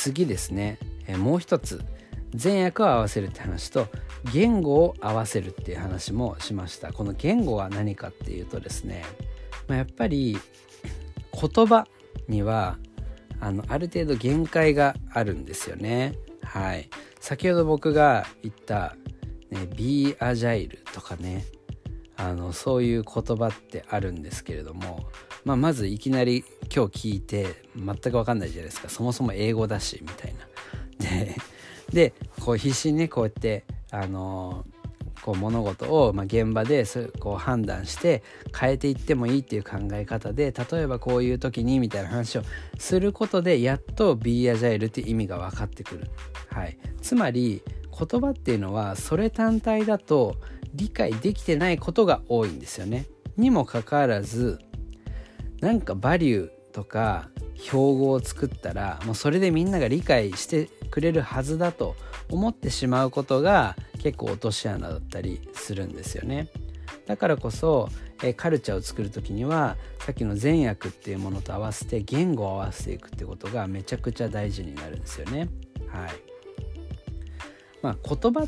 次ですね、え、もう一つ。善悪を合わせるって話と言語を合わせるっていう話もしました。この言語は何かっていうとですね、まあ、やっぱり言葉にはあのある程度限界があるんですよね。はい。先ほど僕が言ったね、be agile とかねあのそういう言葉ってあるんですけれども、まあ、まずいきなり今日聞いて全く分かんないじゃないですかそもそも英語だしみたいな。ででこう必死にねこうやってあのこう物事を、まあ、現場でこう判断して変えていってもいいっていう考え方で例えばこういう時にみたいな話をすることでやっと Be Agile って意味が分かってくる。はい、つまり言葉っていうのはそれ単体だと理解できてないことが多いんですよね。にもかかわらずなんかバリューとか標語を作ったらもうそれでみんなが理解してくれるはずだと思ってしまうことが結構落とし穴だったりするんですよね。だからこそえカルチャーを作る時にはさっきの善悪っていうものと合わせて言語を合わせていくってことがめちゃくちゃ大事になるんですよね。はいまあ、言葉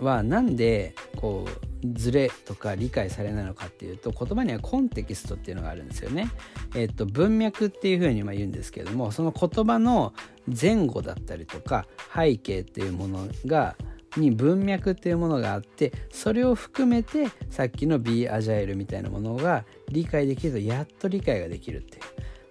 は何でこうズレとか理解されないのかっていうと言葉にはコンテキストっていうのがあるんですよね。えっと文脈っていうふうに言うんですけれどもその言葉の前後だったりとか背景っていうものがに文脈っていうものがあってそれを含めてさっきの Be Agile みたいなものが理解できるとやっと理解ができるっていう。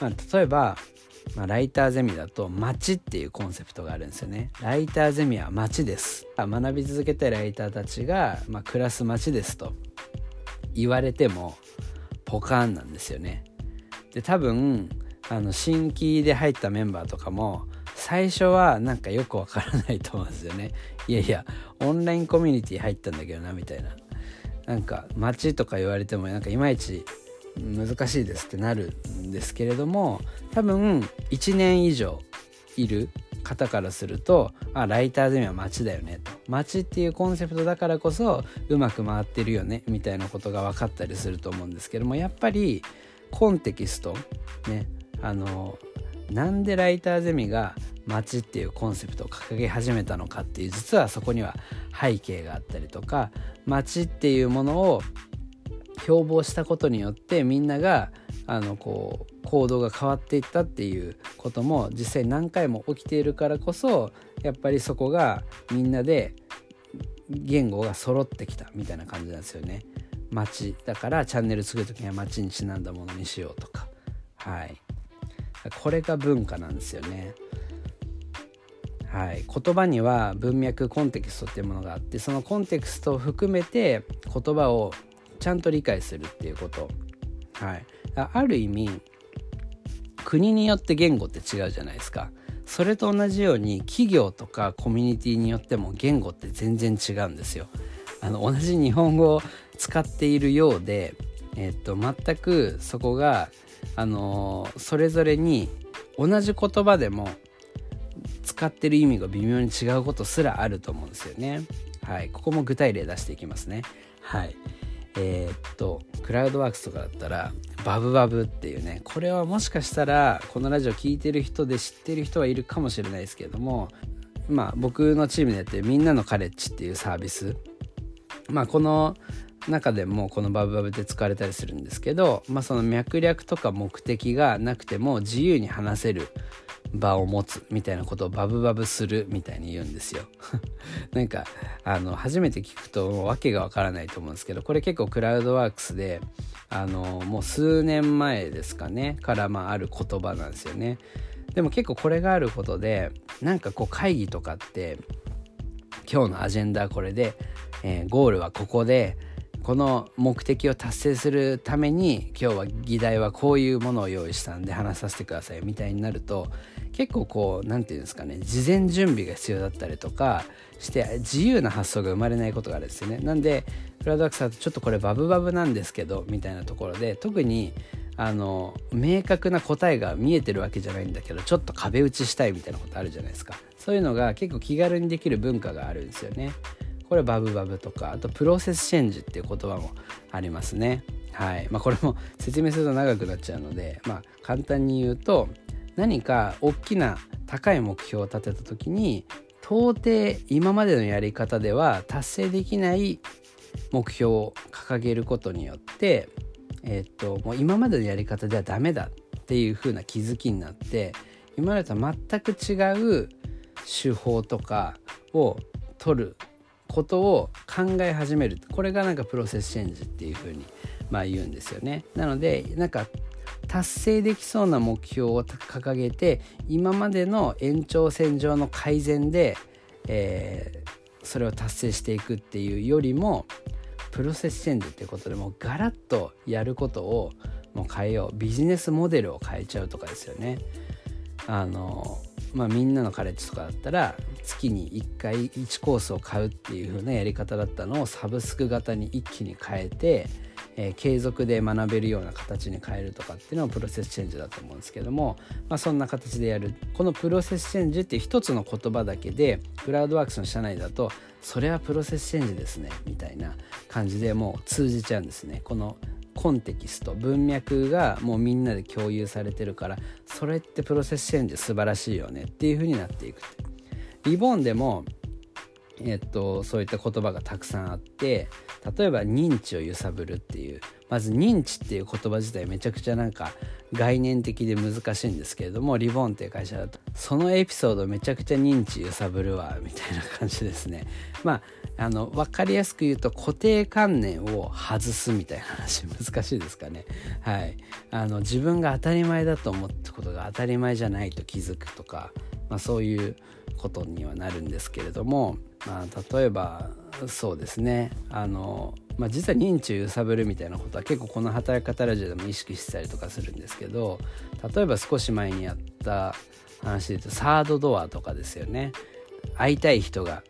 まあ、例えばまあ、ライターゼミだと街っていうコンセプトがあるんですよね。ライターゼミは街です。学び続けたライターたちが、まあ、暮らす街ですと言われてもポカーンなんですよね。で多分あの新規で入ったメンバーとかも最初はなんかよくわからないと思うんですよね。いやいやオンラインコミュニティ入ったんだけどなみたいな。なんか街とか言われてもなんかいまいち難しいですってなるんですけれども多分1年以上いる方からするとあライターゼミは街だよねと。街っていうコンセプトだからこそうまく回ってるよねみたいなことが分かったりすると思うんですけどもやっぱりコンテキストねあのなんでライターゼミが街っていうコンセプトを掲げ始めたのかっていう実はそこには背景があったりとか街っていうものを標榜したことによってみんながあのこう行動が変わっていったっていうことも実際何回も起きているからこそやっぱりそこがみんなで言語が揃ってきたみたいな感じなんですよね。街だからチャンネル作る時には街にちなんだものにしようとかはいこれが文化なんですよね。はい、言葉には文脈コンテキストっていうものがあってそのコンテクストを含めて言葉をちゃんと理解するっていうこと、はい、ある意味国によって言語って違うじゃないですかそれと同じように企業とかコミュニティによっても言語って全然違うんですよあの同じ日本語を使っているようで、えっと、全くそこが、あのそれぞれに同じ言葉でも使ってる意味が微妙に違うことすらあると思うんですよね。はい、ここも具体例出していきますね。はい。えー、っとクラウドワークスとかだったらバブバブっていうねこれはもしかしたらこのラジオ聴いてる人で知ってる人はいるかもしれないですけれどもまあ僕のチームでやってるみんなのカレッジっていうサービスまあこの中でもこのバブバブって使われたりするんですけど、まあ、その脈略とか目的がなくても自由に話せる場を持つみたいなことをバブバブするみたいに言うんですよ。なんかあの初めて聞くと訳がわからないと思うんですけどこれ結構クラウドワークスであのもう数年前ですかねからまあある言葉なんですよね。でも結構これがあることでなんかこう会議とかって今日のアジェンダはこれで、えー、ゴールはここでこの目的を達成するために今日は議題はこういうものを用意したんで話させてくださいみたいになると結構こう何て言うんですかね事前準備が必要だったりとかして自由な発想が生まれないことがあるんですよね。なんでクラウドワークスだとちょっとこれバブバブなんですけどみたいなところで特にあの明確な答えが見えてるわけじゃないんだけどちょっと壁打ちしたいみたいなことあるじゃないですか。そういうのが結構気軽にできる文化があるんですよね。これバブバブとかあとプロセスチェンジっていう言葉もありますね。はい。まあこれも説明すると長くなっちゃうのでまあ簡単に言うと何か大きな高い目標を立てた時に到底今までのやり方では達成できない目標を掲げることによって、えー、っともう今までのやり方ではダメだっていう風な気づきになって今までとは全く違う手法とかを取ることを考え始めるこれがなんかプロセスチェンジっていう風にまあ言うんですよね。なのでなんか達成できそうな目標を掲げて今までの延長線上の改善で、えー、それを達成していくっていうよりもプロセスチェンジっていうことでもうガラッとやることをもう変えようビジネスモデルを変えちゃうとかですよね。あのまあみんなのカレッジとかだったら月に1回1コースを買うっていう風なやり方だったのをサブスク型に一気に変えてえー、継続で学べるような形に変えるとかっていうのはプロセスチェンジだと思うんですけども、まあ、そんな形でやる。このプロセスチェンジって一つの言葉だけでクラウドワークスの社内だとそれはプロセスチェンジですねみたいな感じでもう通じちゃうんですね。このコンテキスト文脈がもうみんなで共有されてるからそれってプロセスチェンジ素晴らしいよねっていう風になっていくリボンでもえっと、そういった言葉がたくさんあって例えば認知を揺さぶるっていうまず認知っていう言葉自体めちゃくちゃなんか概念的で難しいんですけれどもリボンっていう会社だとそのエピソードめちゃくちゃ認知揺さぶるわみたいな感じですね。まああの分かりやすく言うと固定観念を外すみたいな話難しいですかね。はい。あの自分が当たり前だと思ったことが当たり前じゃないと気づくとか、まあ、そういうことにはなるんですけれどもまあ、例えばそうですね。あの、まあ、実は認知を揺さぶるみたいなことは結構この働き方ラジオでも意識してたりとかするんですけど例えば少し前にやった話で言うとサードドアとかですよね。会いたい人が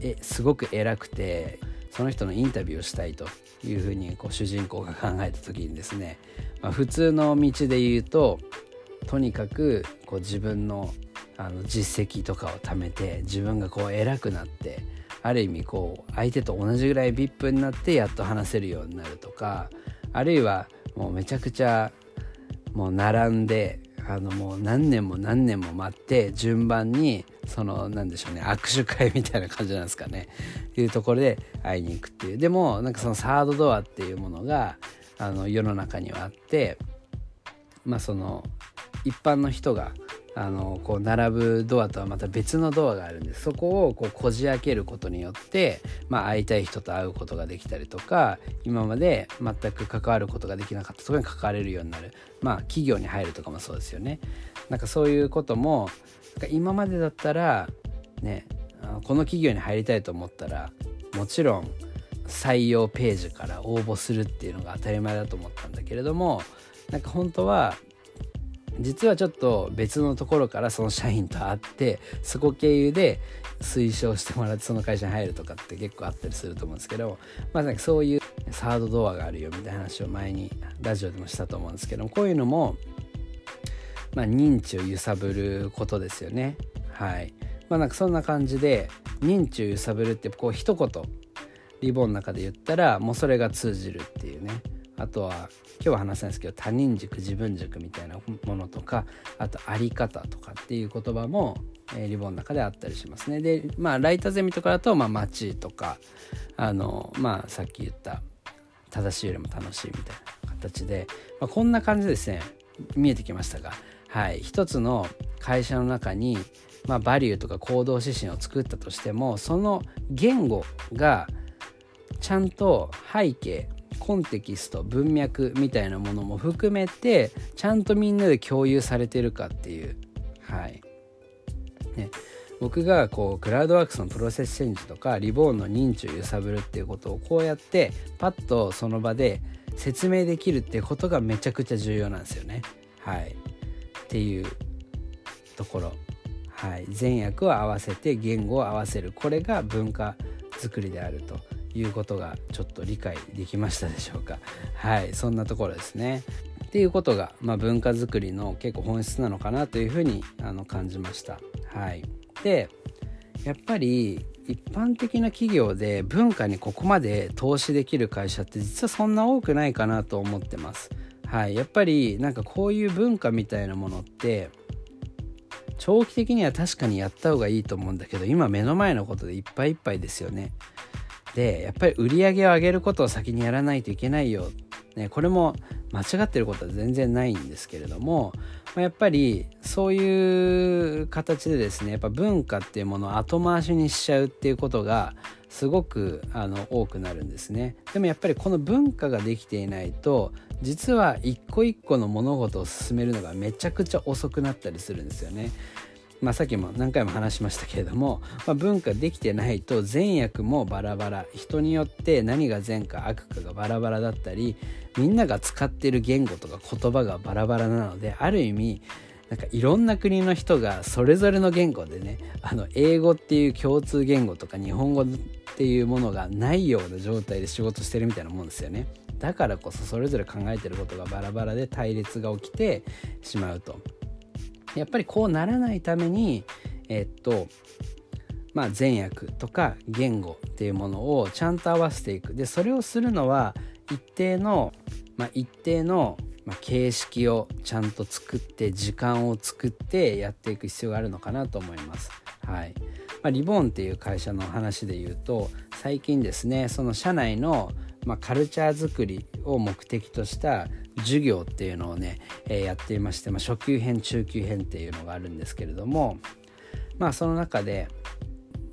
えすごく偉くてその人のインタビューをしたいというふうにこう主人公が考えた時にですね、まあ、普通の道で言うととにかくこう自分のあの実績とかを貯めて自分がこう偉くなってある意味こう相手と同じぐらい VIP になってやっと話せるようになるとかあるいはもうめちゃくちゃもう並んであのもう何年も何年も待って順番にそのなんでしょうね握手会みたいな感じなんですかね。いうところで会いに行くっていう。でもなんかそのサードドアっていうものがあの世の中にはあってまあその一般の人があのこう並ぶドアとはまた別のドアがあるんでそこをこうこじ開けることによって、まあ、会いたい人と会うことができたりとか今まで全く関わることができなかった。ところに関われるようになる。まあ企業に入るとかもそうですよね。なんかそういうことも今までだったらねこの企業に入りたいと思ったらもちろん採用ページから応募するっていうのが当たり前だと思ったんだけれどもなんか本当は実はちょっと別のところからその社員と会ってそこ経由で推奨してもらってその会社に入るとかって結構あったりすると思うんですけどまあなんかそういうサードドアがあるよみたいな話を前にラジオでもしたと思うんですけどこういうのもまあ認知を揺さぶることですよね。はい。まあなんかそんな感じで認知を揺さぶるってこう一言リボンの中で言ったらもうそれが通じるっていうね。あとは今日は話せないですけど他人軸自分軸みたいなものとかあとあり方とかっていう言葉も、えー、リボンの中であったりしますね。でまあライターゼミとかだと、まあ、街とかあのまあさっき言った正しいよりも楽しいみたいな形で、まあ、こんな感じですね。見えてきましたが。はい。一つの会社の中にまあ、バリューとか行動指針を作ったとしてもその言語がちゃんと背景コンテキスト文脈みたいなものも含めてちゃんとみんなで共有されてるかっていう。はい。ね。僕がこうクラウドワークスのプロセスチェンジとかリボーンの認知を揺さぶるっていうことをこうやってパッとその場で説明できるっていうことがめちゃくちゃ重要なんですよね。はい、っていうところ、はい、善悪を合わせて言語を合わせる。これが文化づくりであると。いうことがちょっと理解できましたでしょうか。はいそんなところですね。っていうことが、まあ、文化づくりの結構本質なのかなというふうにあの感じました。はい。でやっぱり一般的な企業で文化にここまで投資できる会社って実はそんな多くないかなと思ってます。はい。やっぱりなんかこういう文化みたいなものって長期的には確かにやった方がいいと思うんだけど今目の前のことでいっぱいいっぱいですよね。でやっぱり売り上げを上げることを先にやらないといけないよ、ね、これも間違ってることは全然ないんですけれども、まあ、やっぱりそういう形でですねやっぱ文化っていうものを後回しにしちゃうっていうことがすごくあの多くなるんですね。でもやっぱりこの文化ができていないと実は一個一個の物事を進めるのがめちゃくちゃ遅くなったりするんですよね。まあ、さっきも何回も話しましたけれども、まあ、文化できてないと善悪もバラバラ。人によって何が善か悪かがバラバラだったりみんなが使ってる言語とか言葉がバラバラなのである意味なんかいろんな国の人がそれぞれの言語でねあの英語っていう共通言語とか日本語っていうものがないような状態で仕事してるみたいなもんですよね。だからこそそれぞれ考えてることがバラバラで対立が起きてしまうと。やっぱりこうならないためにえっとまあ善悪とか言語っていうものをちゃんと合わせていくでそれをするのは一定の、まあ、一定のま、形式をちゃんと作って時間を作ってやっていく必要があるのかなと思います。はいまあ、リボンっていう会社の話で言うと最近ですねその社内の、まあ、カルチャー作りを目的とした授業っていうのをね、えー、やっていまして、まあ、初級編中級編っていうのがあるんですけれどもまあその中で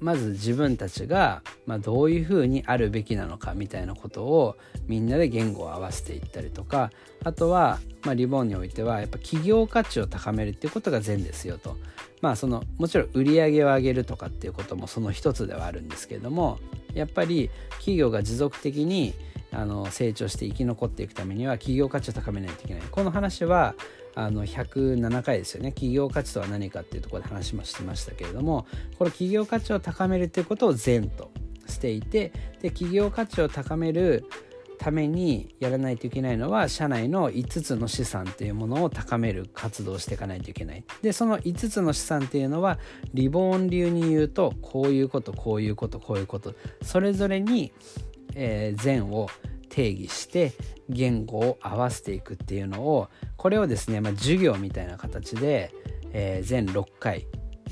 まず自分たちが、まあ、どういうふうにあるべきなのかみたいなことをみんなで言語を合わせていったりとかあとは、まあ、リボンにおいてはやっぱ企業価値を高めるっていうことが善ですよと。まあそのもちろん売り上げを上げるとかっていうこともその一つではあるんですけれどもやっぱり企業が持続的にあの成長して生き残っていくためには企業価値を高めないといけないこの話はあの107回ですよね。企業価値とは何かっていうところで話もしてましたけれどもこれ企業価値を高めるっていうことを善としていてで企業価値を高めるためにやらないといけないのは社内の5つの資産っていうものを高める活動をしていかないといけない。でその5つの資産っていうのはリボーン流に言うとこういうことこういうことこういうこと。それぞれに、えー、善を定義して言語を合わせていくっていうのをこれをですね、まあ、授業みたいな形で、えー、全6回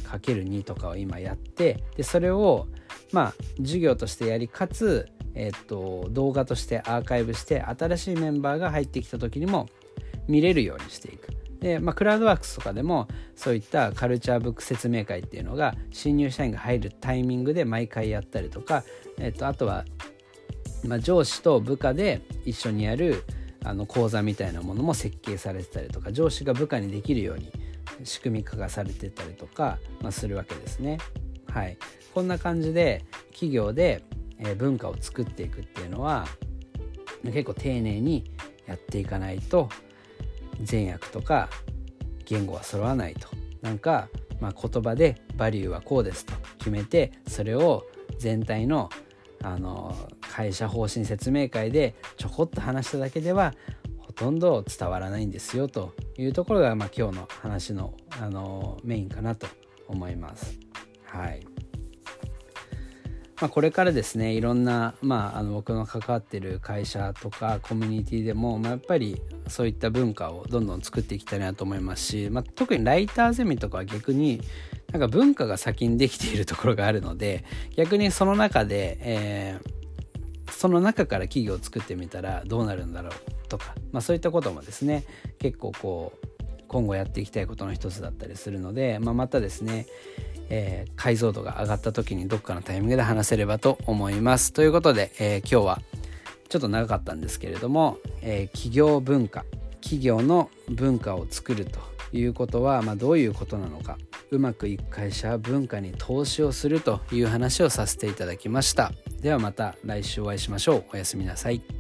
かける2とかを今やってでそれをまあ授業としてやりかつ、え、っと動画としてアーカイブして新しいメンバーが入ってきた時にも見れるようにしていく。で、まあ、クラウドワークスとかでもそういったカルチャーブック説明会っていうのが新入社員が入るタイミングで毎回やったりとか、えっと、あとはまあ、上司と部下で一緒にやるあの講座みたいなものも設計されてたりとか上司が部下にできるように仕組み化がされてたりとか、まあ、するわけですね。はい、こんな感じで企業で文化を作っていくっていうのは結構丁寧にやっていかないと善悪とか言語は揃わないとなんか、まあ、言葉でバリューはこうですと決めてそれを全体のあの会社方針説明会でちょこっと話しただけではほとんど伝わらないんですよというところが、まあ、今日の話のあのメインかなと思います。はいまあ、これからですねいろんな、まあ、あの僕の関わってる会社とかコミュニティでも、まあ、やっぱりそういった文化をどんどん作っていきたいなと思いますし、まあ、特にライターゼミとかは逆になんか文化が先にできているところがあるので逆にその中で、えー、その中から企業を作ってみたらどうなるんだろうとか、まあ、そういったこともですね結構こう今後やっていきたいことの一つだったりするので、まあ、またですね、えー、解像度が上がった時にどっかのタイミングで話せればと思います。ということで、えー、今日はちょっと長かったんですけれども、えー、企業文化企業の文化を作るということは、まあ、どういうことなのかうまくいく会社は文化に投資をするという話をさせていただきましたではまた来週お会いしましょう。おやすみなさい。